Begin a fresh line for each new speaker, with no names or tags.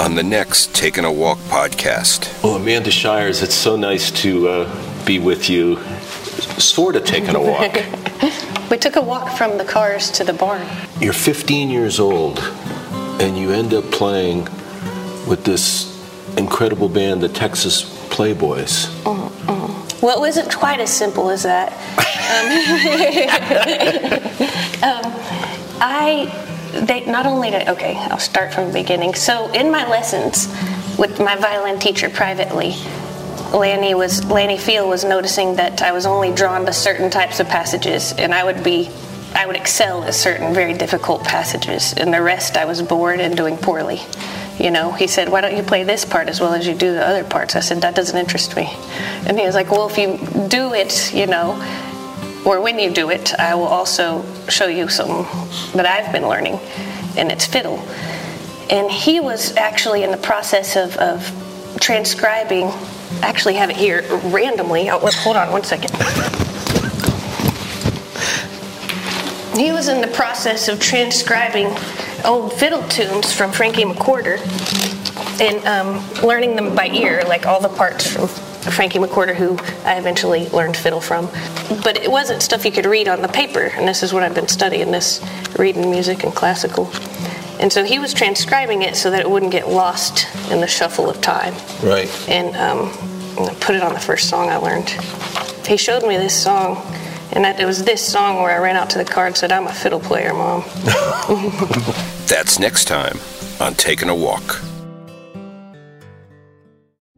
on the next Taking a Walk podcast.
Well, Amanda Shires, it's so nice to uh, be with you, sort of taking a walk.
We took a walk from the cars to the barn.
You're 15 years old, and you end up playing with this incredible band, the Texas Playboys.
Well, it wasn't quite as simple as that. Um, um, I, they not only did, okay, I'll start from the beginning. So in my lessons with my violin teacher privately, Lanny was Lanny Field was noticing that I was only drawn to certain types of passages, and I would be, I would excel at certain very difficult passages, and the rest I was bored and doing poorly. You know, he said, "Why don't you play this part as well as you do the other parts?" I said, "That doesn't interest me," and he was like, "Well, if you do it, you know." Or when you do it, I will also show you some that I've been learning, and it's fiddle. And he was actually in the process of, of transcribing I actually have it here randomly. Oh, hold on one second. He was in the process of transcribing old fiddle tunes from Frankie McWhorter and um, learning them by ear, like all the parts from Frankie McWhorter, who I eventually learned fiddle from. But it wasn't stuff you could read on the paper, and this is what I've been studying this reading music and classical. And so he was transcribing it so that it wouldn't get lost in the shuffle of time.
Right.
And um, I put it on the first song I learned. He showed me this song, and that, it was this song where I ran out to the car and said, I'm a fiddle player, Mom.
That's next time on Taking a Walk.